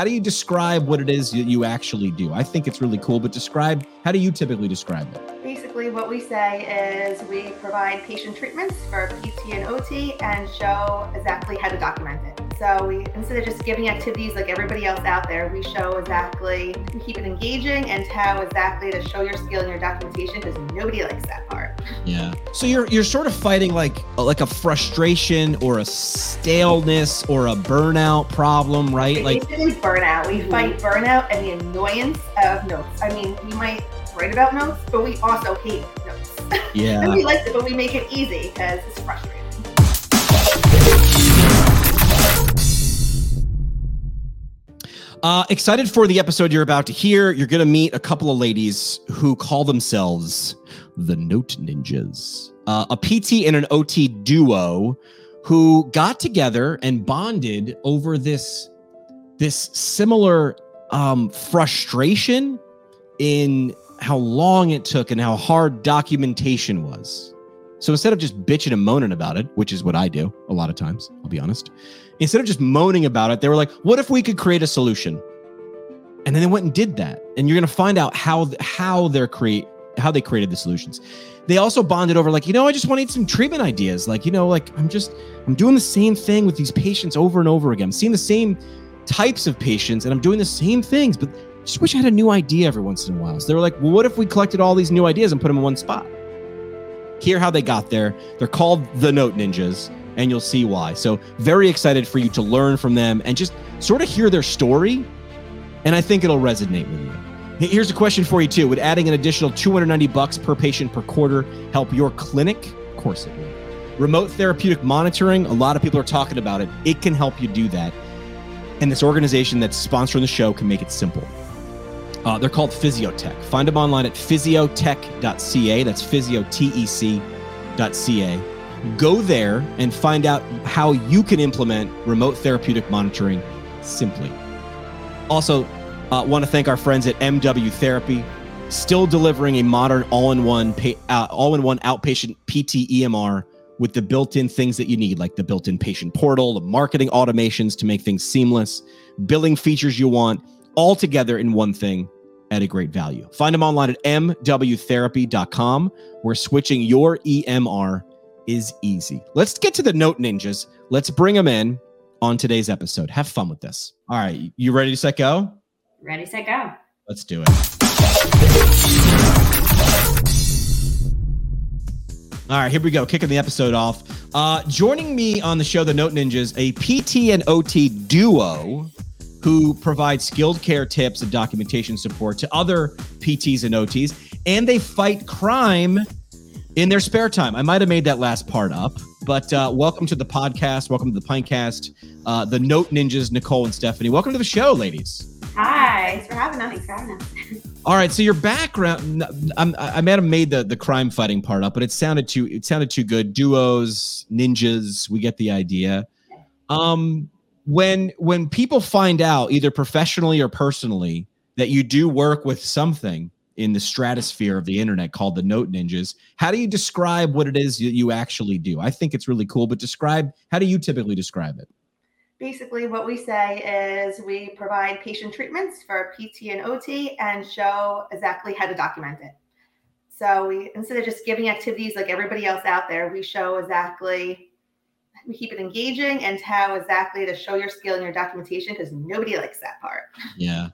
how do you describe what it is that you actually do? I think it's really cool, but describe how do you typically describe it? Basically, what we say is we provide patient treatments for PT and OT and show exactly how to document it. So we instead of just giving activities like everybody else out there, we show exactly we keep it engaging and how exactly to show your skill in your documentation because nobody likes that part. Yeah. So you're you're sort of fighting like uh, like a frustration or a staleness or a burnout problem, right? Like basically burnout. We fight burnout and the annoyance of notes. I mean, we might write about notes, but we also hate notes. Yeah. we like it, but we make it easy because it's frustrating. Uh, excited for the episode you're about to hear. You're going to meet a couple of ladies who call themselves the Note Ninjas, uh, a PT and an OT duo who got together and bonded over this this similar um, frustration in how long it took and how hard documentation was. So instead of just bitching and moaning about it, which is what I do a lot of times, I'll be honest, instead of just moaning about it, they were like, what if we could create a solution? And then they went and did that. And you're going to find out how how they're create how they created the solutions. They also bonded over like, you know, I just want to some treatment ideas. Like, you know, like I'm just I'm doing the same thing with these patients over and over again. I'm seeing the same types of patients and I'm doing the same things, but just wish I had a new idea every once in a while. So they were like, well, what if we collected all these new ideas and put them in one spot? Hear how they got there. They're called the Note Ninjas, and you'll see why. So, very excited for you to learn from them and just sort of hear their story. And I think it'll resonate with you. Here's a question for you too. Would adding an additional 290 bucks per patient per quarter help your clinic? Of course it would. Remote therapeutic monitoring, a lot of people are talking about it. It can help you do that. And this organization that's sponsoring the show can make it simple. Uh, they're called Physiotec. Find them online at physiotec.ca. That's physiotec.ca. Go there and find out how you can implement remote therapeutic monitoring simply. Also, uh, want to thank our friends at MW Therapy, still delivering a modern all-in-one uh, all-in-one outpatient PT EMR with the built-in things that you need, like the built-in patient portal, the marketing automations to make things seamless, billing features you want all together in one thing at a great value. Find them online at mwtherapy.com, We're switching your EMR is easy. Let's get to the note ninjas. Let's bring them in on today's episode. Have fun with this. All right, you ready to set go? Ready, set, go. Let's do it. All right, here we go. Kicking the episode off. Uh, joining me on the show, the Note Ninjas, a PT and OT duo who provide skilled care tips and documentation support to other PTs and OTs, and they fight crime in their spare time. I might have made that last part up, but uh, welcome to the podcast. Welcome to the Pintcast. Uh, the Note Ninjas, Nicole and Stephanie. Welcome to the show, ladies. Hi. Thanks for having us. Thanks for having us. All right, so your background, I'm, i might have made the the crime fighting part up, but it sounded too it sounded too good. Duos, ninjas, we get the idea. Um, when when people find out either professionally or personally that you do work with something in the stratosphere of the internet called the note ninjas how do you describe what it is that you actually do i think it's really cool but describe how do you typically describe it basically what we say is we provide patient treatments for pt and ot and show exactly how to document it so we instead of just giving activities like everybody else out there we show exactly we keep it engaging and how exactly to show your skill in your documentation because nobody likes that part. Yeah.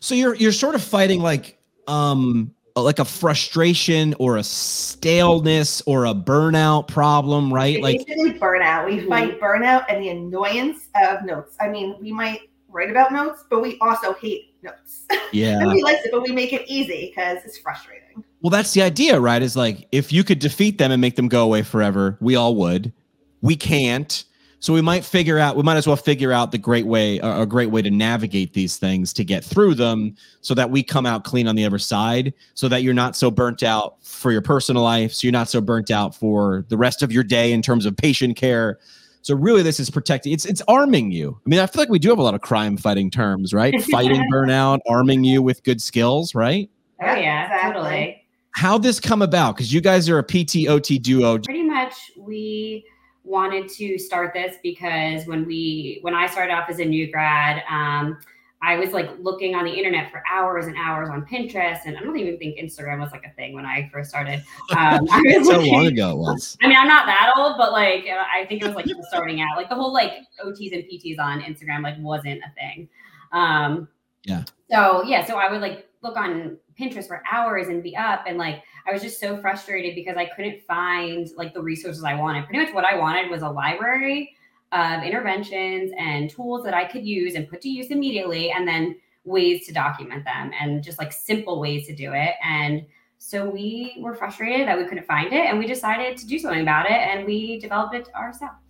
So you're you're sort of fighting like um like a frustration or a staleness or a burnout problem, right? Like burnout. We fight burnout and the annoyance of notes. I mean, we might write about notes, but we also hate notes. Yeah. we like it, but we make it easy because it's frustrating. Well, that's the idea, right? Is like if you could defeat them and make them go away forever, we all would we can't so we might figure out we might as well figure out the great way a great way to navigate these things to get through them so that we come out clean on the other side so that you're not so burnt out for your personal life so you're not so burnt out for the rest of your day in terms of patient care. So really this is protecting it's it's arming you. I mean i feel like we do have a lot of crime fighting terms right? Fighting burnout arming you with good skills right? Oh yeah totally. how this come about? Because you guys are a pt ot duo. Pretty much we wanted to start this because when we when I started off as a new grad, um, I was like looking on the internet for hours and hours on Pinterest, and I don't even think Instagram was like a thing when I first started. Um, I was so looking- long ago it was. I mean, I'm not that old, but like I think it was like starting out. Like the whole like OTs and PTs on Instagram like wasn't a thing. Um, Yeah. So yeah, so I would like look on Pinterest for hours and be up, and like I was just so frustrated because I couldn't find like the resources I wanted. Pretty much what I wanted was a library of interventions and tools that I could use and put to use immediately, and then ways to document them and just like simple ways to do it. And so we were frustrated that we couldn't find it, and we decided to do something about it, and we developed it ourselves.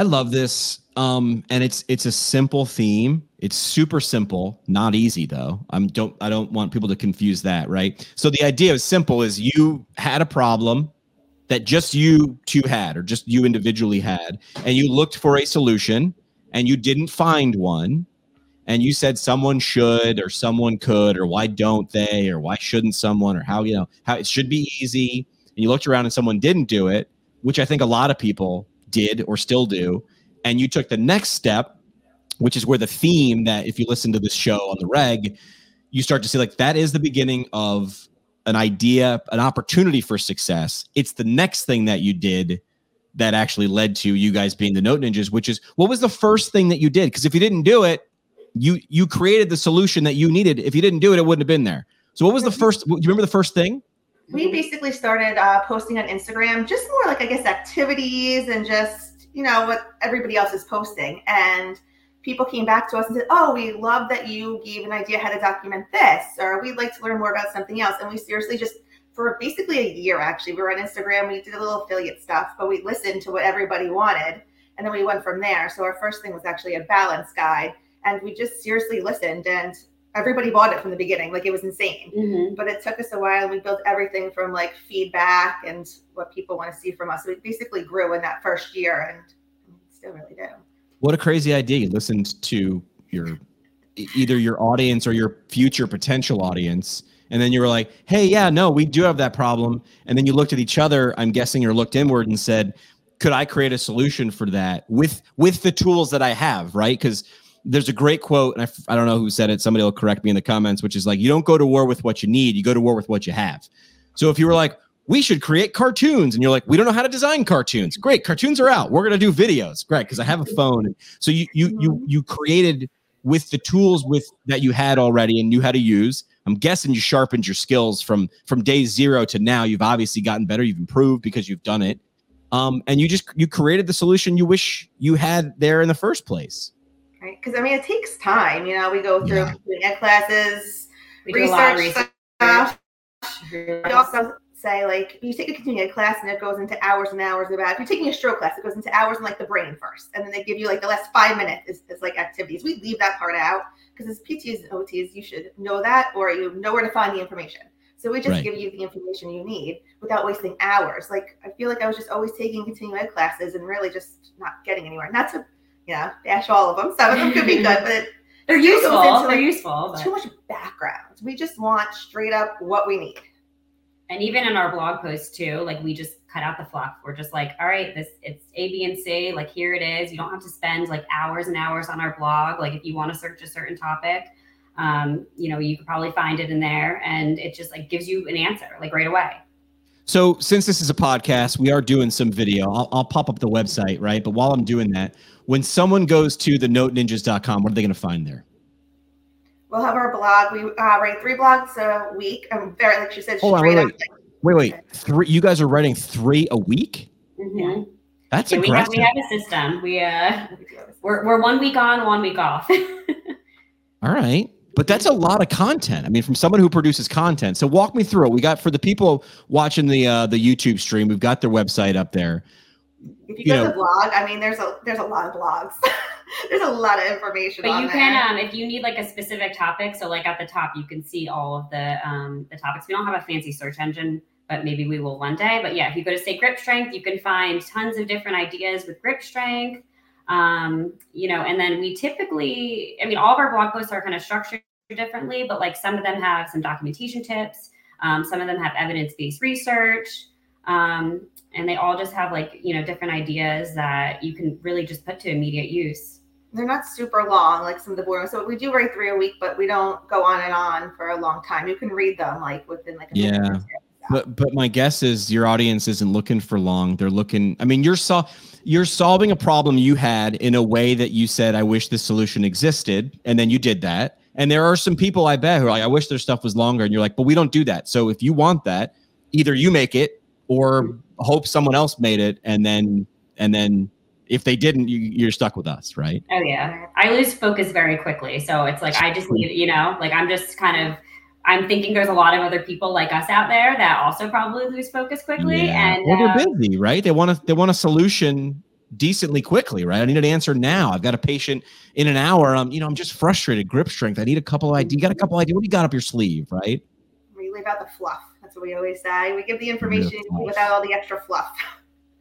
I love this. Um, and it's it's a simple theme. It's super simple, not easy though. I'm don't I don't want people to confuse that, right? So the idea is simple is you had a problem that just you two had or just you individually had, and you looked for a solution and you didn't find one, and you said someone should or someone could, or why don't they, or why shouldn't someone, or how you know how it should be easy. And you looked around and someone didn't do it, which I think a lot of people did or still do and you took the next step which is where the theme that if you listen to this show on the reg you start to see like that is the beginning of an idea an opportunity for success. It's the next thing that you did that actually led to you guys being the note ninjas which is what was the first thing that you did? Because if you didn't do it you you created the solution that you needed. If you didn't do it it wouldn't have been there. So what was the mm-hmm. first do you remember the first thing we basically started uh, posting on Instagram, just more like I guess activities and just you know what everybody else is posting. And people came back to us and said, "Oh, we love that you gave an idea how to document this, or we'd like to learn more about something else." And we seriously just for basically a year actually we were on Instagram. We did a little affiliate stuff, but we listened to what everybody wanted, and then we went from there. So our first thing was actually a balance guide, and we just seriously listened and. Everybody bought it from the beginning, like it was insane Mm-hmm. but it took us a while. We built everything from like feedback and what people want to see from us. We basically grew in that first year and still really do. What a crazy idea. You listened to your either your audience or your future potential audience. And then you were like, hey, yeah, no, we do have that problem. And then you looked at each other, I'm guessing, or looked inward and said, could I create a solution for that with with the tools that I have, right? Because there's a great quote, and I, I don't know who said it. Somebody will correct me in the comments, which is like, you don't go to war with what you need, you go to war with what you have. So if you were like, we should create cartoons, and you're like, we don't know how to design cartoons. Great, cartoons are out. We're gonna do videos. Great, because I have a phone. So you you you you created with the tools with that you had already and knew how to use. I'm guessing you sharpened your skills from from day zero to now. You've obviously gotten better. You've improved because you've done it. Um, and you just you created the solution you wish you had there in the first place. Right. Because I mean, it takes time. You know, we go through Yeah. continuing ed classes, We do a lot of research research. stuff. We also say like you take a continuing ed class and it goes into hours and hours about if you're taking a stroke class, it goes into hours and like the brain first. And then they give you like the last five minutes is, is like activities. We leave that part out because as PTs and OTs, you should know that or you know where to find the information. So we just Right. give you the information you need without wasting hours. Like I feel like I was just always taking continuing ed classes and really just not getting anywhere. Not to, you know, bash all of them. Some of them could be good, but They're useful. into, They're useful. but- too much background. We just want straight up what we need. and even in our blog posts too like we just cut out the fluff we're just like all right this it's a b and c like here it is you don't have to spend like hours and hours on our blog like if you want to search a certain topic um, you know you could probably find it in there and it just like gives you an answer like right away So since this is a podcast, we are doing some video. I'll, I'll pop up the website, right? But while I'm doing that, when someone goes to the noteninjas.com, what are they going to find there? We'll have our blog. We uh, write three blogs a week. I'm very, like she said, Hold on, straight wait, up. Wait, wait, three. You guys are writing three a week? Mhm. That's yeah, we have we have a system we uh we're, we're one week on one week off All right. But that's a lot of content. I mean, from someone who produces content. So walk me through it. We got for the people watching the uh, the YouTube stream, we've got their website up there. If you you go know- to blog, I mean, there's a there's a lot of blogs. there's a lot of information. But on you there. can, um, if you need like a specific topic, so like at the top, you can see all of the um, the topics. We don't have a fancy search engine, but maybe we will one day. But yeah, if you go to say grip strength, you can find tons of different ideas with grip strength. Um, you know, and then we typically, I mean, all of our blog posts are kind of structured differently, but like some of them have some documentation tips. Um, some of them have evidence based research. Um, and they all just have like, you know, different ideas that you can really just put to immediate use. they're not super long like some of the board. So we do write three a week, but we don't go on and on for a long time. You can read them like within like a yeah. minute. But but my guess is your audience isn't looking for long. They're looking. I mean, you're so you're solving a problem you had in a way that you said, "I wish this solution existed," and then you did that. And there are some people I bet who are like, "I wish their stuff was longer," and you're like, "But we don't do that." So if you want that, either you make it or hope someone else made it, and then and then if they didn't, you, you're stuck with us, right? Oh yeah, I lose focus very quickly. So it's like I just need, you know, like I'm just kind of. I'm thinking there's a lot of other people like us out there that also probably lose focus quickly, Yeah. and well, they're uh, busy, right? They want to they want a solution decently quickly, right? I need an answer now. I've got a patient in an hour. I'm, you know, I'm just frustrated. Grip strength. I need a couple of ideas. You got a couple of ideas. What do you got up your sleeve, right? We leave out the fluff. That's what we always say. We give the information fluff. without all the extra fluff.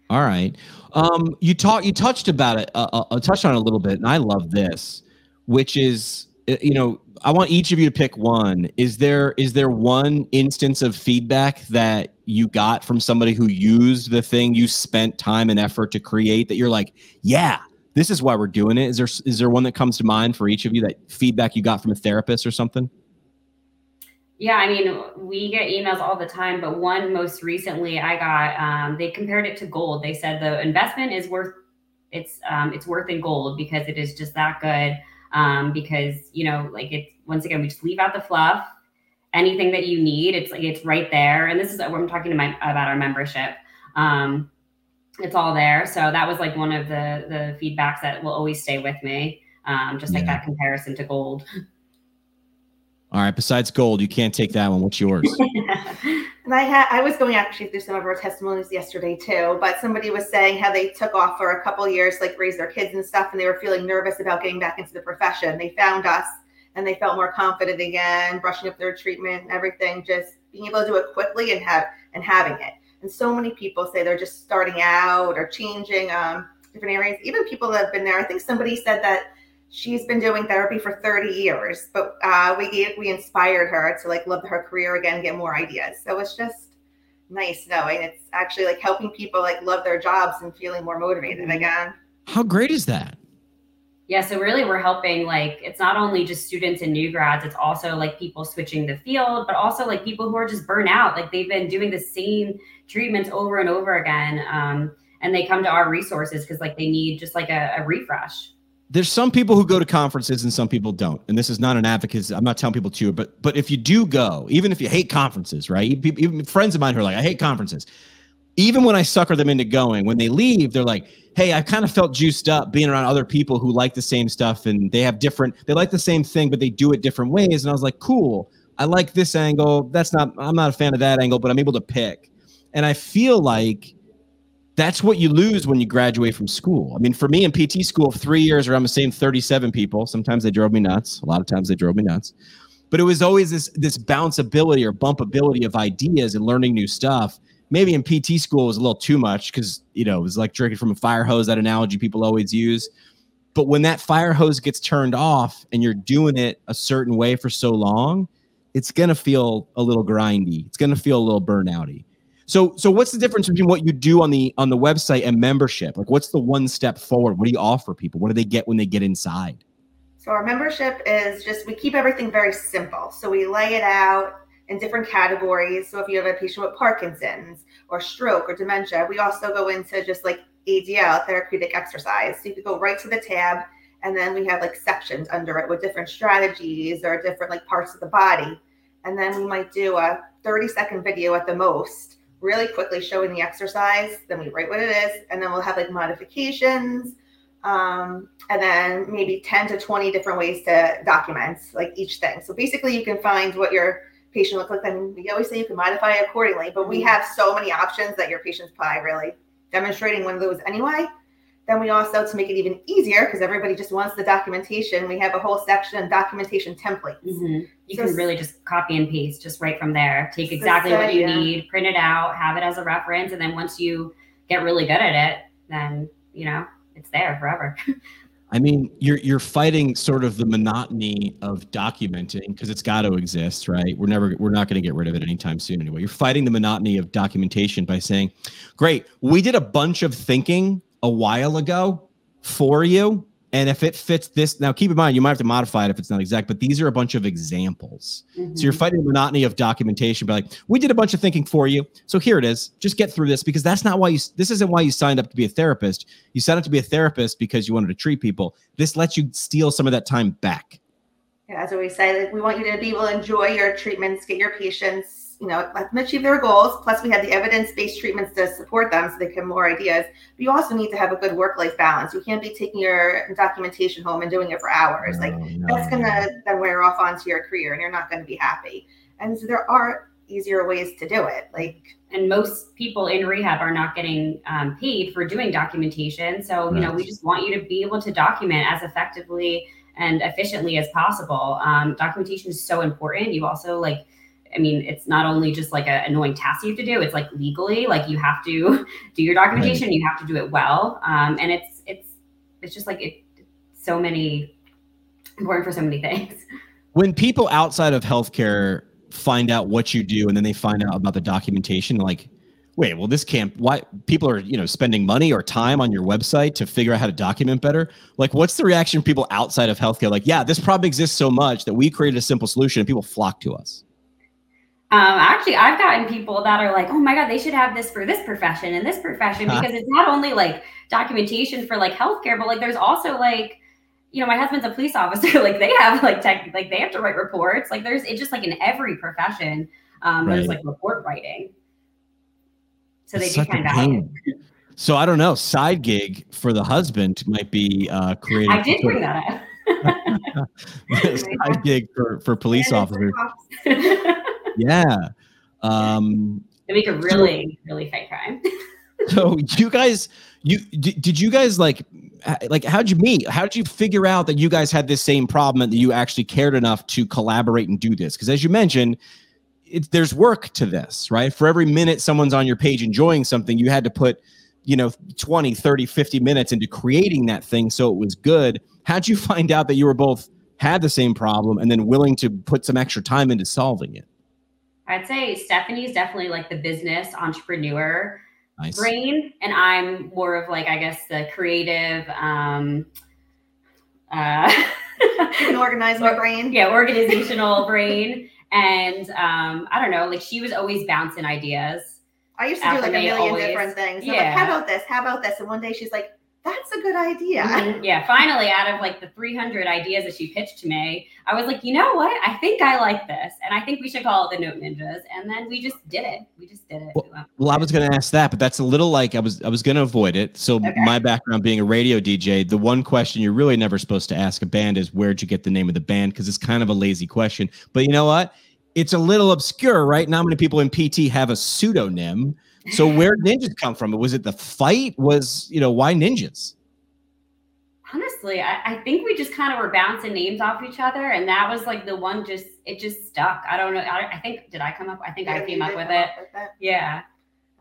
All right. Um, you talked. You touched about it. Uh, uh, uh, touched on it a little bit, and I love this, which is, you know, I want each of you to pick one. Is there is there one instance of feedback that you got from somebody who used the thing you spent time and effort to create that you're like, yeah, this is why we're doing it? Is there is there one that comes to mind for each of you that feedback you got from a therapist or something? Yeah, I mean, we get emails all the time, but one most recently I got, um, they compared it to gold. They said the investment is worth it's um, it's worth in gold because it is just that good. Um, because you know, like it's once again, we just leave out the fluff. Anything that you need, it's like it's right there. And this is what I'm talking to my about our membership. Um, it's all there. So that was like one of the the feedbacks that will always stay with me. Um, just like Yeah. that comparison to gold. All right. Besides gold, you can't take that one. What's yours? And I had I was going actually through some of our testimonies yesterday too, but somebody was saying how they took off for a couple years, like raise their kids and stuff, and they were feeling nervous about getting back into the profession. They found us and they felt more confident again, brushing up their treatment and everything, just being able to do it quickly and have and having it. And so many people say they're just starting out or changing um, different areas. Even people that have been there. I think somebody said that she's been doing therapy for 30 years, but uh, we gave we inspired her to like love her career again, get more ideas. So it's just nice knowing it's actually like helping people like love their jobs and feeling more motivated Mhm. again. How great is that? Yeah, so really we're helping like it's not only just students and new grads, it's also like people switching the field, but also like people who are just burnt out. Like they've been doing the same treatments over and over again. Um, and they come to our resources because like they need just like a, a refresh. There's some people who go to conferences and some people don't. And this is not an advocate i'm not telling people to but but if you do go even if you hate conferences right? Even friends of mine who are like i hate conferences. Even when i sucker them into going when they leave they're like hey i kind of felt juiced up being around other people who like the same stuff and they have different they like the same thing but they do it different ways. And i was like cool. I like this angle. That's not i'm not a fan of that angle but i'm able to pick. And i feel like that's what you lose when you graduate from school. I mean, for me in PT school, three years around the same 37 people. Sometimes they drove me nuts. A lot of times they drove me nuts. But it was always this this bounceability or bumpability of ideas and learning new stuff. Maybe in PT school was a little too much because you know it was like drinking from a fire hose. That analogy people always use. But when that fire hose gets turned off and you're doing it a certain way for so long, it's gonna feel a little grindy. It's gonna feel a little burnouty. So so what's the difference between what you do on the on the website and membership? Like what's the one step forward? What do you offer people? What do they get when they get inside? So our membership is just we keep everything very simple. So we lay it out in different categories. So if you have a patient with Parkinson's or stroke or dementia, we also go into just like ADL, therapeutic exercise. So you could go right to the tab and then we have like sections under it with different strategies or different like parts of the body. And then we might do a 30 second video at the most, really quickly showing the exercise. Then we write what it is, and then we'll have like modifications um, and then maybe 10 to 20 different ways to document like each thing. So basically, you can find what your patient looks like. And we always say you can modify accordingly, but we have so many options that your patient's probably really demonstrating one of those anyway. Then we also, to make it even easier, because everybody just wants the documentation, we have a whole section on documentation templates. Mhm. You So can really just copy and paste just right from there. Take exactly say, what you yeah. need, print it out, have it as a reference, and then once you get really good at it, then you know it's there forever. I mean, you're you're fighting sort of the monotony of documenting because it's got to exist, right? We're never we're not going to get rid of it anytime soon anyway. You're fighting the monotony of documentation by saying, "Great, we did a bunch of thinking a while ago for you, And if it fits this, now keep in mind, you might have to modify it if it's not exact, but these are a bunch of examples. Mm-hmm. So you're fighting the monotony of documentation, but like, we did a bunch of thinking for you. So here it is. Just get through this because that's not why you, this isn't why you signed up to be a therapist. You signed up to be a therapist because you wanted to treat people. This lets you steal some of that time back. Yeah, as we say, like, we want you to be able to enjoy your treatments, get your patients you know, let them achieve their goals. Plus, we have the evidence-based treatments to support them, so they can more ideas. But you also need to have a good work-life balance. You can't be taking your documentation home and doing it for hours. No, like no, that's gonna then wear off onto your career, and you're not going to be happy. And so there are easier ways to do it. Like and most people in rehab are not getting um, paid for doing documentation. So you know, we just want you to be able to document as effectively and efficiently as possible. Um, documentation is so important. You also like I mean, it's not only just like an annoying task you have to do; it's like legally, like you have to do your documentation. Right. You have to do it well, um, and it's it's it's just like it. So many important for so many things. When people outside of healthcare find out what you do, and then they find out about the documentation, like, wait, well, this can't. Why people are you know spending money or time on your website to figure out how to document better? Like, what's the reaction of people outside of healthcare? Like, yeah, this problem exists so much that we created a simple solution, and people flock to us. Um, actually, I've gotten people that are like, "Oh my god, they should have this for this profession and this profession because it's not only like documentation for like healthcare, but like there's also like, you know, my husband's a police officer. like they have like tech, like they have to write reports. Like there's it's just like in every profession, um, right. there's like report writing. So they do kind of. So I don't know. Side gig for the husband might be uh, creating. I did bring that up. side gig for for police officers yeah. Um, and we could really, really fight crime. so you guys, you did, did you guys like like how'd you meet? How did you figure out that you guys had this same problem and that you actually cared enough to collaborate and do this? Because as you mentioned, it, there's work to this, right? For every minute someone's on your page enjoying something, you had to put, you know, 20, 30, 50 minutes into creating that thing so it was good. How'd you find out that you were both had the same problem and then willing to put some extra time into solving it? I'd say Stephanie's definitely like the business entrepreneur nice. brain, and I'm more of like I guess the creative. Um, uh, can organize my brain. Yeah, organizational brain, and um, I don't know. Like she was always bouncing ideas. I used to do like a million always, different things. yeah. Like, how about this? How about this? And one day she's like, that's a good idea. Mm-hmm. Yeah. Finally, out of like the 300 ideas that she pitched to me, I was like, you know what? I think I like this. And I think we should call it the Note Ninjas. And then we just did it. We just did it. Well, we well I was going to ask that, but that's a little like I was, I was going to avoid it. So okay. my background being a radio DJ, the one question you're really never supposed to ask a band is where'd you get the name of the band? Cause it's kind of a lazy question, but you know what? It's a little obscure, right? Not many people in PT have a pseudonym. So where ninjas come from? Was it the fight? Was you know why ninjas? Honestly, I, I think we just kind of were bouncing names off each other, and that was like the one. Just it just stuck. I don't know. I, I think did I come up? I think yeah, I came up with it. Up with yeah.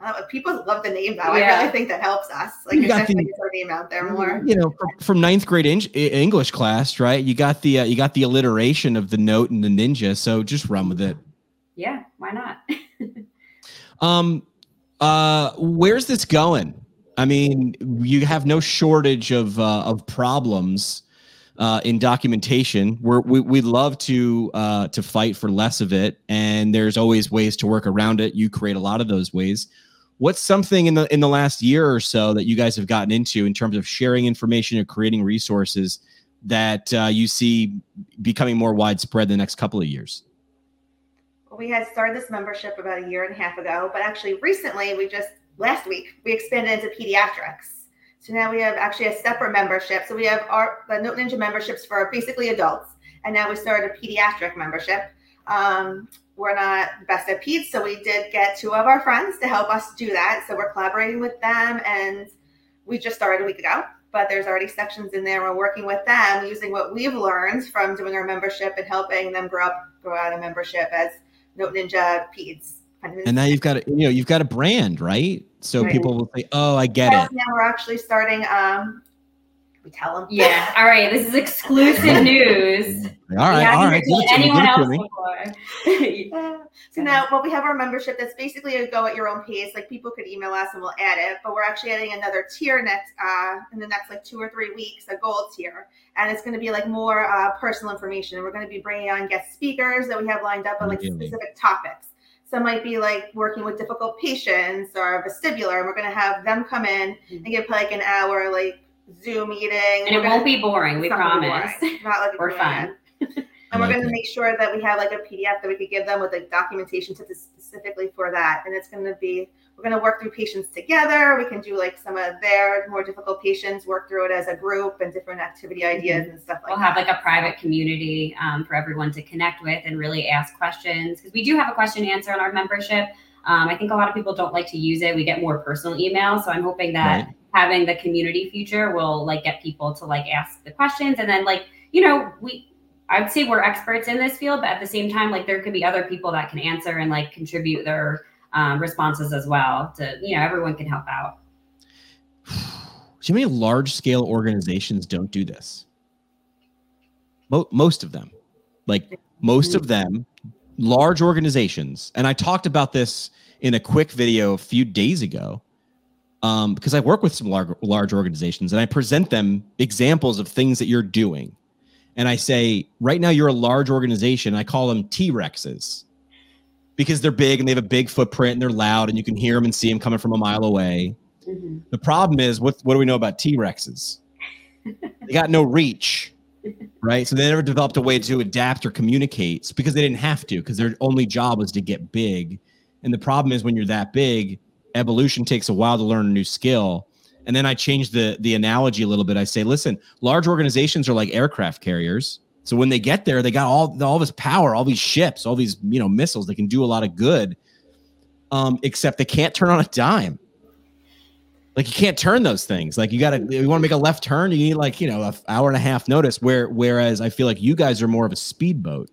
Uh, people love the name though. Yeah. I really think that helps us. Like, you got the, our name out there more. You know, from, from ninth grade in, English class, right? You got the uh, you got the alliteration of the note and the ninja. So just run with it. Yeah, why not? um, uh, where's this going? I mean, you have no shortage of uh, of problems uh, in documentation. We're, we we love to uh, to fight for less of it, and there's always ways to work around it. You create a lot of those ways. What's something in the in the last year or so that you guys have gotten into in terms of sharing information or creating resources that uh, you see becoming more widespread the next couple of years? We had started this membership about a year and a half ago, but actually recently we just last week we expanded into pediatrics. So now we have actually a separate membership. So we have our the Note Ninja memberships for basically adults, and now we started a pediatric membership. Um, we're not best at peds, so we did get two of our friends to help us do that. So we're collaborating with them, and we just started a week ago. But there's already sections in there. We're working with them using what we've learned from doing our membership and helping them grow up, grow out of membership as Note Ninja Peds. And now you've got a, you know, you've got a brand, right? So right. people will say, "Oh, I get it." Now we're actually starting. Um, we tell them. Yeah. All right. This is exclusive news. All right, all right. Give it to me, give Anyone it to else me. before? So now, well, we have our membership that's basically a go at your own pace. Like people could email us and we'll add it, but we're actually adding another tier next uh, in the next like two or three weeks, a gold tier, and it's going to be like more uh, personal information. We're going to be bringing on guest speakers that we have lined up on like Really? specific topics. Some might be like working with difficult patients or vestibular, and we're going to have them come in and give like an hour like Zoom meeting. And it won't be boring. We it's not gonna be promise. boring. Not like We're fun. And we're going to make sure that we have like a PDF that we could give them with like documentation to specifically for that. And it's going to be, we're going to work through patients together. We can do like some of their more difficult patients, work through it as a group and different activity ideas and stuff like that. We'll have like a private community um, for everyone to connect with and really ask questions because we do have a question answer in our membership. Um, I think a lot of people don't like to use it. We get more personal emails, so I'm hoping that Right. Having the community feature will like get people to like ask the questions and then like you know we I would say we're experts in this field, but at the same time, like there could be other people that can answer and like contribute their um, responses as well. To you know, everyone can help out. How many large scale organizations don't do this? Mo- most of them, like most of them, large organizations. And I talked about this in a quick video a few days ago um, because I work with some large, large organizations and I present them examples of things that you're doing. And I say, right now, you're a large organization. I call them T Rexes because they're big and they have a big footprint and they're loud and you can hear them and see them coming from a mile away. The problem is, what what do we know about T Rexes? they got no reach, right? So they never developed a way to adapt or communicate because they didn't have to, because their only job was to get big. And the problem is, when you're that big, evolution takes a while to learn a new skill. And then I change the the analogy a little bit. I say, listen, large organizations are like aircraft carriers. So when they get there, they got all all this power, all these ships, all these you know missiles. They can do a lot of good, um, except they can't turn on a dime. Like you can't turn those things. Like you got to, you want to make a left turn, you need like you know an hour and a half notice. Where whereas I feel like you guys are more of a speedboat,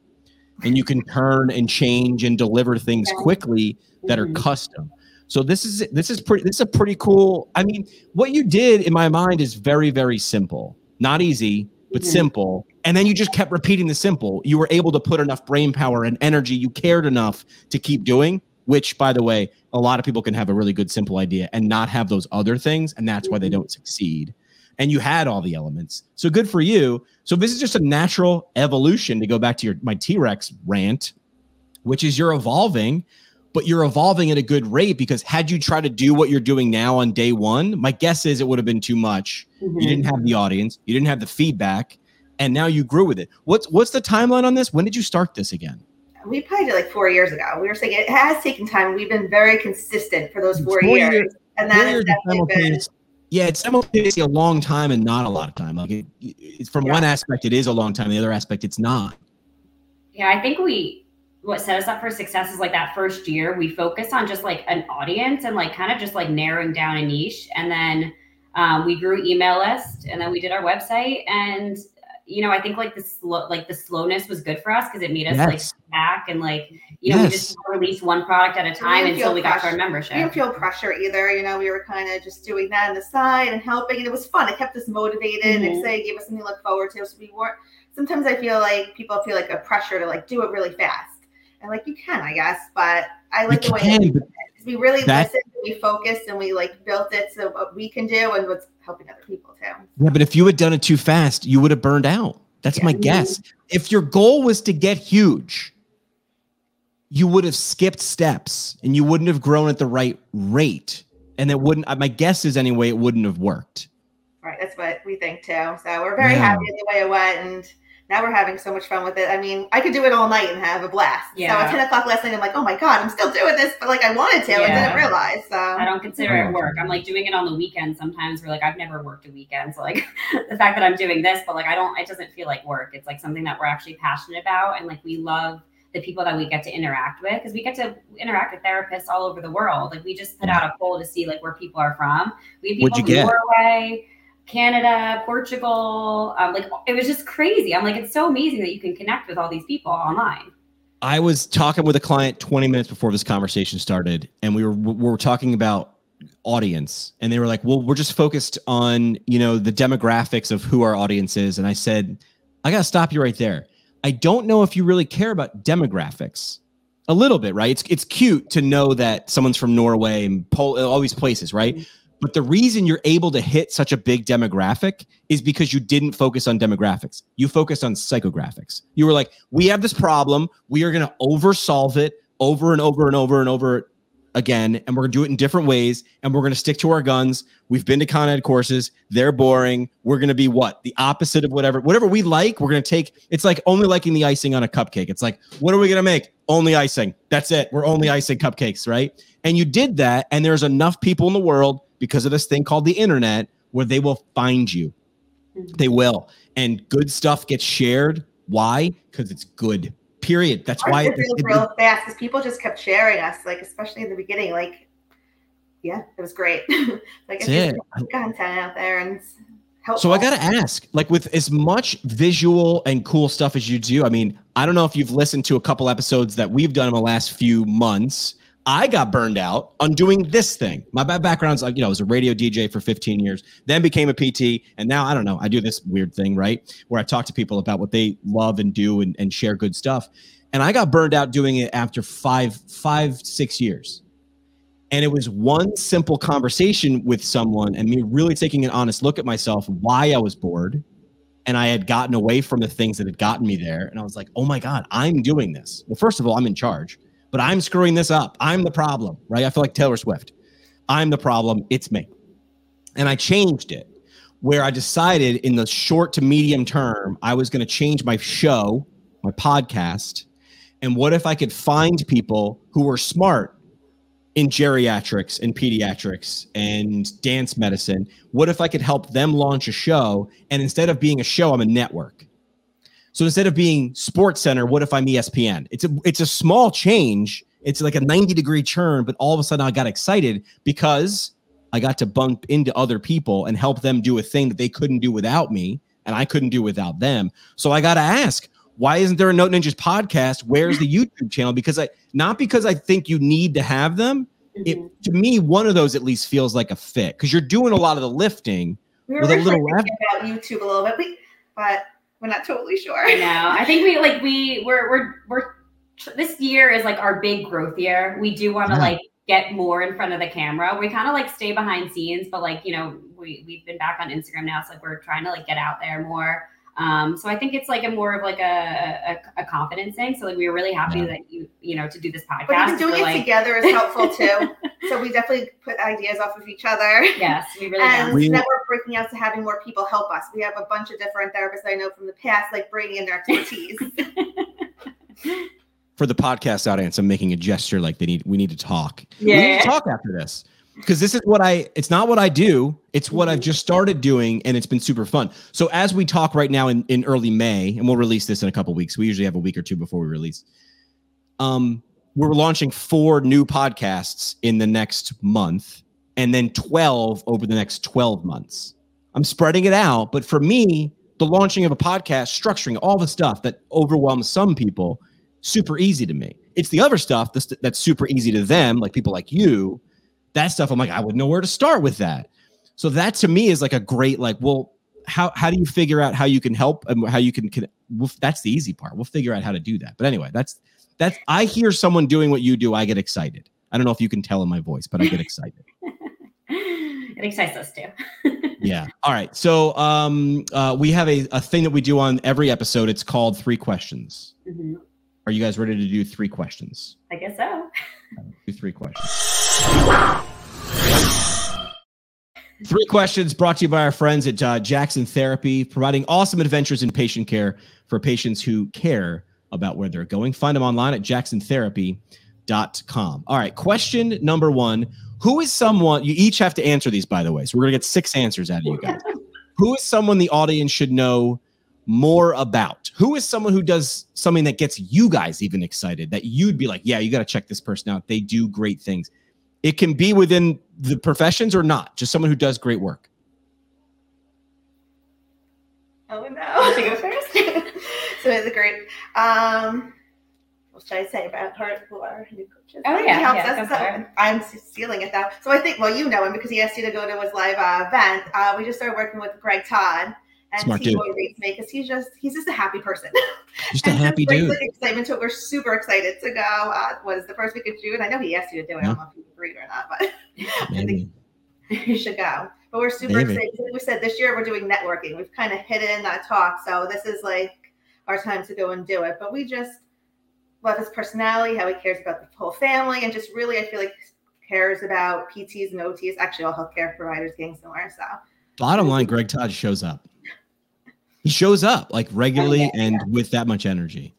and you can turn and change and deliver things quickly that are Mhm. custom. So this is this is pretty. This is a pretty cool. I mean, what you did in my mind is very very simple, not easy, but Mhm. simple. And then you just kept repeating the simple. You were able to put enough brain power and energy. You cared enough to keep doing. Which, by the way, a lot of people can have a really good simple idea and not have those other things, and that's why they Mhm. don't succeed. And you had all the elements, so good for you. So this is just a natural evolution to go back to your my T Rex rant, which is you're evolving, but you're evolving at a good rate because had you tried to do what you're doing now on day one, my guess is it would have been too much. Mhm. You didn't have the audience, you didn't have the feedback, and now you grew with it. What's what's the timeline on this? When did you start this again? we probably did like four years ago. We were saying it has taken time. We've been very consistent for those four, Four years. years- And Four that has years is definitely been Yeah, it's simultaneously a long time and not a lot of time. Like it, it's from Yeah. one aspect, it is a long time. The other aspect, it's not. Yeah, I think we what set us up for success is like that first year we focused on just like an audience and like kind of just like narrowing down a niche, and then um, we grew email list, and then we did our website, and you know I think like the slow like the slowness was good for us because it made us like back and like you know we just released one product at a time until feel we got to pressure. our we membership. didn't feel pressure either. You know, we were kind of just doing that on the side and helping, and it was fun. It kept us motivated. Mhm. And say, gave us something to look forward to. So we weren't. Sometimes I feel like people feel like a pressure to like do it really fast, and like you can, I guess. But I like You the way can, that we, but did it, 'cause we really that- listened, we focused, and we like built it so what we can do and what's helping other people too. Yeah, but if you had done it too fast, you would have burned out. That's my guess. If your goal was to get huge, you would have skipped steps and you wouldn't have grown at the right rate. And it wouldn't, my guess is anyway, it wouldn't have worked. Right, that's what we think too. So we're very Yeah. happy with the way it went, and now we're having so much fun with it. I mean, I could do it all night and have a blast. Yeah. So Yeah. at ten o'clock last night, I'm like, oh my god, I'm still doing this, but like I wanted to and Yeah. didn't realize. So I don't consider it work. I'm like doing it on the weekend sometimes. We're like, I've never worked a weekend. So like the fact that I'm doing this, but like I don't, it doesn't feel like work. It's like something that we're actually passionate about. And like we love the people that we get to interact with because we get to interact with therapists all over the world. Like we just put mm. out a poll to see like where people are from. We have people What'd you from get? Norway, Canada, Portugal. Um, like it was just crazy. I'm like, it's so amazing that you can connect with all these people online. I was talking with a client 20 minutes before this conversation started, and we were we were talking about audience and they were like well we're just focused on you know the demographics of who our audience is and i said i gotta stop you right there i don't know if you really care about demographics a little bit right it's it's cute to know that someone's from norway and Pol- all these places right but the reason you're able to hit such a big demographic is because you didn't focus on demographics you focused on psychographics you were like we have this problem we are going to oversolve it over and over and over and over again, and we're gonna do it in different ways, and we're gonna stick to our guns. We've been to Con Ed courses; they're boring. We're gonna be what the opposite of whatever, whatever we like. We're gonna take. It's like only liking the icing on a cupcake. It's like, what are we gonna make? Only icing. That's it. We're only icing cupcakes, right? And you did that, and there's enough people in the world because of this thing called the internet where they will find you. Mm-hmm. They will, and good stuff gets shared. Why? Because it's good period. That's Ours why did really real fast because people just kept sharing us, like especially in the beginning. Like, yeah, it was great. like it's it. content out there and helpful. So I got to ask, like with as much visual and cool stuff as you do, I mean, I don't know if you've listened to a couple episodes that we've done in the last few months. I got burned out on doing this thing. My ba- background's like, you know, I was a radio DJ for 15 years, then became a PT, and now I don't know, I do this weird thing, right? Where I talk to people about what they love and do and, and share good stuff. And I got burned out doing it after five, five, six years. And it was one simple conversation with someone and me really taking an honest look at myself, why I was bored. And I had gotten away from the things that had gotten me there. And I was like, oh my God, I'm doing this. Well, first of all, I'm in charge, but I'm screwing this up. I'm the problem, right? I feel like Taylor Swift. I'm the problem. It's me. And I changed it where I decided in the short to medium term, I was going to change my show, my podcast. And what if I could find people who were smart in geriatrics and pediatrics and dance medicine? What if I could help them launch a show? And instead of being a show, I'm a network. So instead of being Sports Center, what if I'm ESPN? It's a it's a small change. It's like a 90 degree churn, but all of a sudden I got excited because I got to bump into other people and help them do a thing that they couldn't do without me and I couldn't do without them. So I got to ask, why isn't there a Note Ninjas podcast? Where's the YouTube channel? Because I not because I think you need to have them. It Mhm. to me, one of those at least feels like a fit because you're doing a lot of the lifting. we with a little about YouTube a little bit, but we're not totally sure. I know. I think we like we we're we're we're this year is like our big growth year. We do want to Yeah. like get more in front of the camera. We kind of like stay behind scenes, but like you know we we've been back on Instagram now, so like we're trying to like get out there more. Um, so I think it's like a more of like a a, a confidence thing. So like we were really happy Yeah. that you you know to do this podcast. But even doing We're it like, together is helpful too. so we definitely put ideas off of each other. Yes, we really And do. We- then we're breaking out to having more people help us. We have a bunch of different therapists I know from the past, like bringing in their expertise. For the podcast audience, I'm making a gesture like they need we need to talk. We need to talk after this. Because this is what I it's not what I do, it's what I've Mhm. just started doing and it's been super fun. So as we talk right now in, in early May, and we'll release this in a couple weeks. We usually have a week or two before we release. Um, we're launching four new podcasts in the next month and then 12 over the next 12 months. I'm spreading it out, but for me, the launching of a podcast, structuring all the stuff that overwhelms some people, super easy to me. It's the other stuff that's, that's super easy to them, like people like you. That stuff, I'm like, I wouldn't know where to start with that. So that to me is like a great, like, well, how how do you figure out how you can help and how you can, can we'll, that's the easy part. We'll figure out how to do that. But anyway, that's that's I hear someone doing what you do, I get excited. I don't know if you can tell in my voice, but I get excited. it excites us too. yeah. All right. So um uh we have a, a thing that we do on every episode. It's called three questions. Mhm. Are you guys ready to do three questions? I guess so. Do three questions. Three questions brought to you by our friends at uh, Jackson Therapy, providing awesome adventures in patient care for patients who care about where they're going. Find them online at jacksontherapy.com. All right, question number one Who is someone, you each have to answer these, by the way. So we're going to get six answers out of you guys. Who is someone the audience should know more about? Who is someone who does something that gets you guys even excited that you'd be like, yeah, you got to check this person out. They do great things. It can be within the professions or not, just someone who does great work. oh no. to go first? so it's great. Um what should I say about her who are new coaches? Oh, He yeah, helps yeah, us, so. I'm s- stealing it though. So I think, well, you know him because he asked you to go to his live uh, event. Uh, we just started working with Greg Todd and Smart dude. me because he's just he's just a happy person. Just a happy brings, dude. Like, excitement to it. We're super excited to go. Uh, was the first week of June. I know he asked you to do it. I don't know if you agreed or not, but I think Maybe. you should go. But we're super Maybe. excited. Like we said, this year we're doing networking. We've kind of hidden that talk. So this is like our time to go and do it. But we just love his personality, how he cares about the whole family, and just really, I feel like cares about PTs and OTs, actually all healthcare providers getting somewhere. So Bottom line, Greg Todd shows up. He shows up like regularly Oh, yeah, and with that much energy.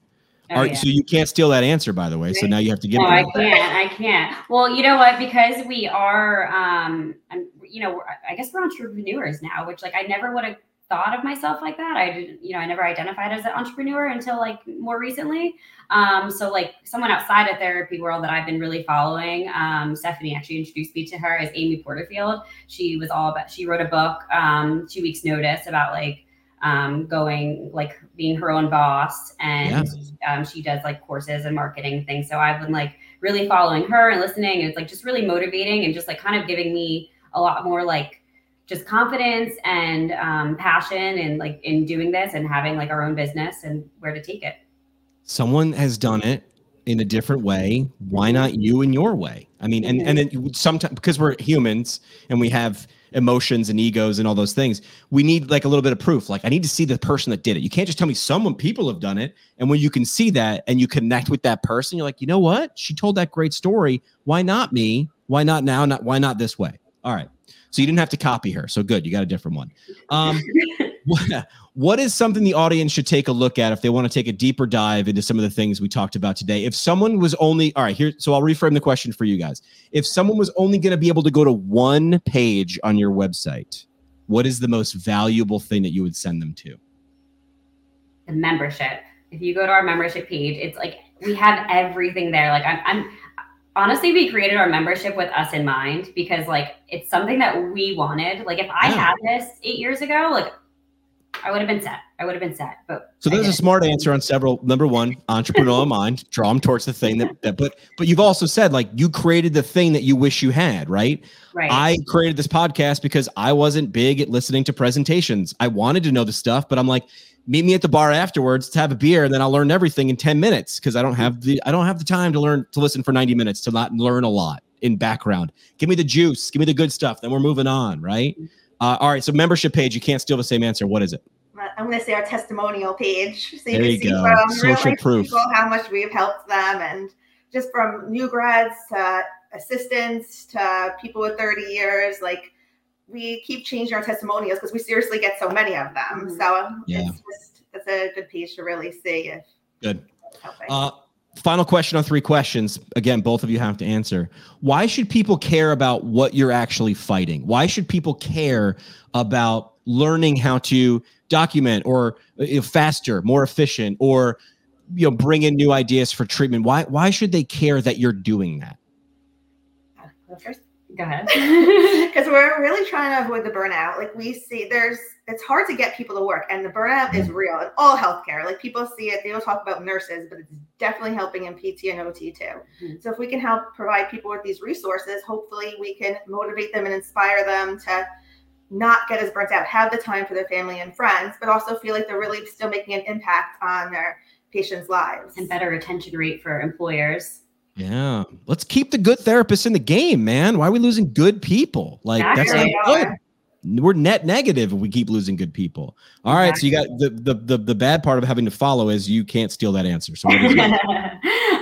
Oh, right, yeah. so you can't steal that answer, by the way. So now you have to give No, it. I can't. I can't. Well, you know what? Because we are, um, you know, we're, I guess we're entrepreneurs now, which like I never would have thought of myself like that. I didn't, you know, I never identified as an entrepreneur until like more recently. Um, so like someone outside of therapy world that I've been really following, um, Stephanie actually introduced me to her as Amy Porterfield. She was all about. She wrote a book, um, two weeks notice about like um, going like being her own boss and um, she does like courses and marketing things so i've been like really following her and listening and it's like just really motivating and just like kind of giving me a lot more like just confidence and um, passion and like in doing this and having like our own business and where to take it Someone has done it in a different way. Why not you in your way? I mean, and and it, sometimes because we're humans and we have emotions and egos and all those things, we need like a little bit of proof. Like I need to see the person that did it. You can't just tell me someone people have done it. And when you can see that and you connect with that person, you're like, you know what? She told that great story. Why not me? Why not now? Not why not this way? All right. So you didn't have to copy her. So good. You got a different one. Um, what, what is something the audience should take a look at if they want to take a deeper dive into some of the things we talked about today? If someone was only, all right, here, so I'll reframe the question for you guys. If someone was only going to be able to go to one page on your website, what is the most valuable thing that you would send them to? the membership if you go to our membership page it's like we have everything there like i'm, I'm honestly we created our membership with us in mind because like it's something that we wanted like if i Yeah. had this eight years ago like i would have been set i would have been set but So there's a smart answer on several. Number one, entrepreneurial mind, draw them towards the thing that, that. But but you've also said like you created the thing that you wish you had, right? right I created this podcast because I wasn't big at listening to presentations. I wanted to know the stuff, but I'm like, meet me at the bar afterwards to have a beer, and then I'll learn everything in 10 minutes because I don't have the I don't have the time to learn to listen for 90 minutes to not learn a lot in background. Give me the juice, give me the good stuff, then we're moving on, right? Mm-hmm. Uh, all right, so membership page, you can't steal the same answer. What is it? I'm going to say our testimonial page. So There you see go. from Social real-life proof. people how much we've helped them, and just from new grads to assistants to people with 30 years. Like we keep changing our testimonials because we seriously get so many of them. Mhm. So Yeah. it's just it's a good page to really see if Good. helping. Uh, final question on three questions. Again, both of you have to answer. Why should people care about what you're actually fighting? Why should people care about learning how to document or uh, you know, faster, more efficient, or you know, bring in new ideas for treatment? Why why should they care that you're doing that? Go first. Go ahead because we're really trying to avoid the burnout. Like we see, there's it's hard to get people to work, and the burnout is real in all healthcare. Like people see it, they don't talk about nurses, but it's definitely helping in PT and OT too. Mhm. So if we can help provide people with these resources, hopefully we can motivate them and inspire them to not get as burnt out, have the time for their family and friends, but also feel like they're really still making an impact on their patients' lives. and better retention rate for employers Yeah, let's keep the good therapists in the game, man. Why are we losing good people? Like that's not Exactly. good. We're net negative if we keep losing good people. All right, so you got the, the the the bad part of having to follow is you can't steal that answer. So what is it?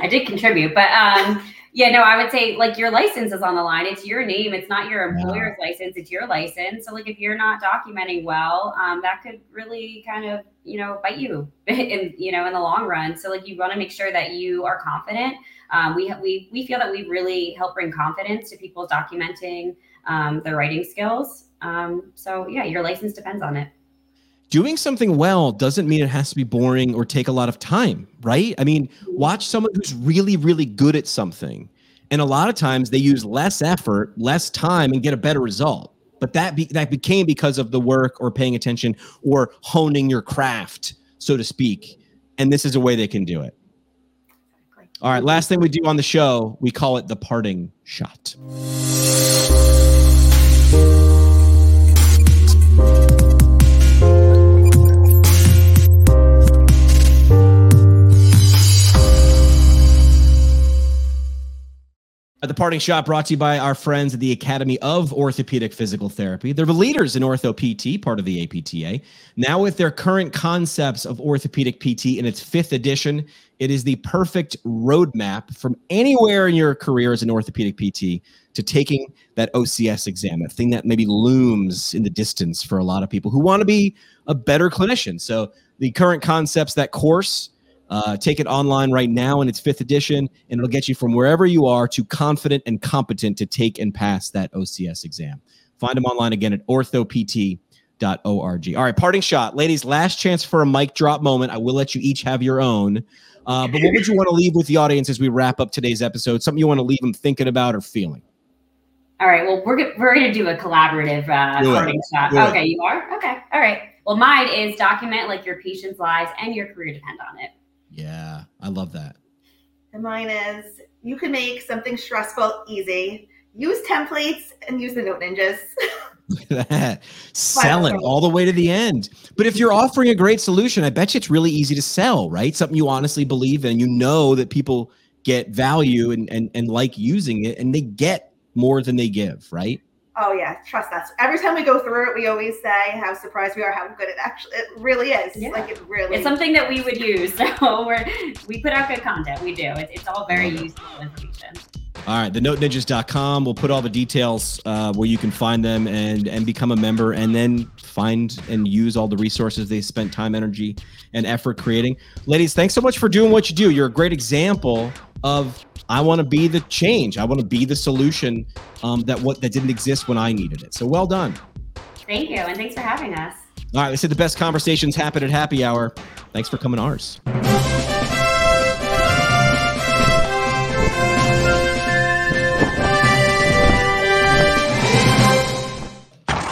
I did contribute, but um, yeah, no, I would say like your license is on the line. It's your name. It's not your employer's license. It's your license. So like if you're not documenting well, um, that could really kind of you know bite you in you know in the long run. So like you want to make sure that you are confident. Um, we we we feel that we really help bring confidence to people documenting um, their writing skills. Um, so yeah, your license depends on it. Doing something well doesn't mean it has to be boring or take a lot of time, right? I mean, watch someone who's really, really good at something. And a lot of times they use less effort, less time, and get a better result. But that be, that became because of the work or paying attention or honing your craft, so to speak. And this is a way they can do it. All right, last thing we do on the show, we call it the parting shot. At the parting shot brought to you by our friends at the Academy of Orthopedic Physical Therapy. They're the leaders in ortho PT, part of the APTA. Now, with their current concepts of orthopedic PT in its fifth edition, it is the perfect roadmap from anywhere in your career as an orthopedic PT to taking that OCS exam, that thing that maybe looms in the distance for a lot of people who want to be a better clinician. So, the current concepts, that course, uh, take it online right now in its fifth edition, and it'll get you from wherever you are to confident and competent to take and pass that OCS exam. Find them online again at orthopt.org. All right, parting shot. Ladies, last chance for a mic drop moment. I will let you each have your own. Uh, but what would you want to leave with the audience as we wrap up today's episode? Something you want to leave them thinking about or feeling? All right. Well, we're we're gonna do a collaborative uh, parting shot. Do okay, it. you are. Okay. All right. Well, mine is document like your patient's lives and your career depend on it. Yeah, I love that. And mine is you can make something stressful easy. Use templates and use the note ninjas. sell it all the way to the end. But if you're offering a great solution, I bet you it's really easy to sell, right? Something you honestly believe in. You know that people get value and, and, and like using it and they get more than they give, right? Oh yeah, trust us. Every time we go through it, we always say how surprised we are how good it actually it really is. Yeah. Like it really It's something that we would use. So we're we put out good content. We do. It's, it's all very useful information. All right, the noteninjas.com. We'll put all the details uh, where you can find them and and become a member and then find and use all the resources they spent time, energy, and effort creating. Ladies, thanks so much for doing what you do. You're a great example of I want to be the change. I want to be the solution um, that what that didn't exist when I needed it. So well done. Thank you, and thanks for having us. All right, they said the best conversations happen at happy hour. Thanks for coming ours.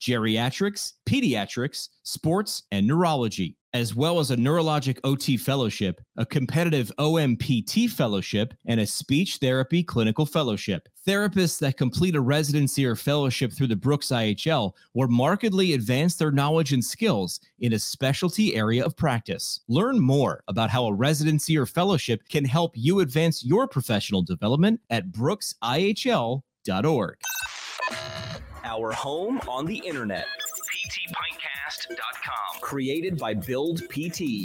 geriatrics, pediatrics, sports, and neurology as well as a neurologic OT fellowship, a competitive OMPT fellowship, and a speech therapy clinical fellowship. Therapists that complete a residency or fellowship through the Brooks IHL will markedly advance their knowledge and skills in a specialty area of practice. Learn more about how a residency or fellowship can help you advance your professional development at brooksihl.org. Our home on the internet ptpintcast.com. Created by Build PT.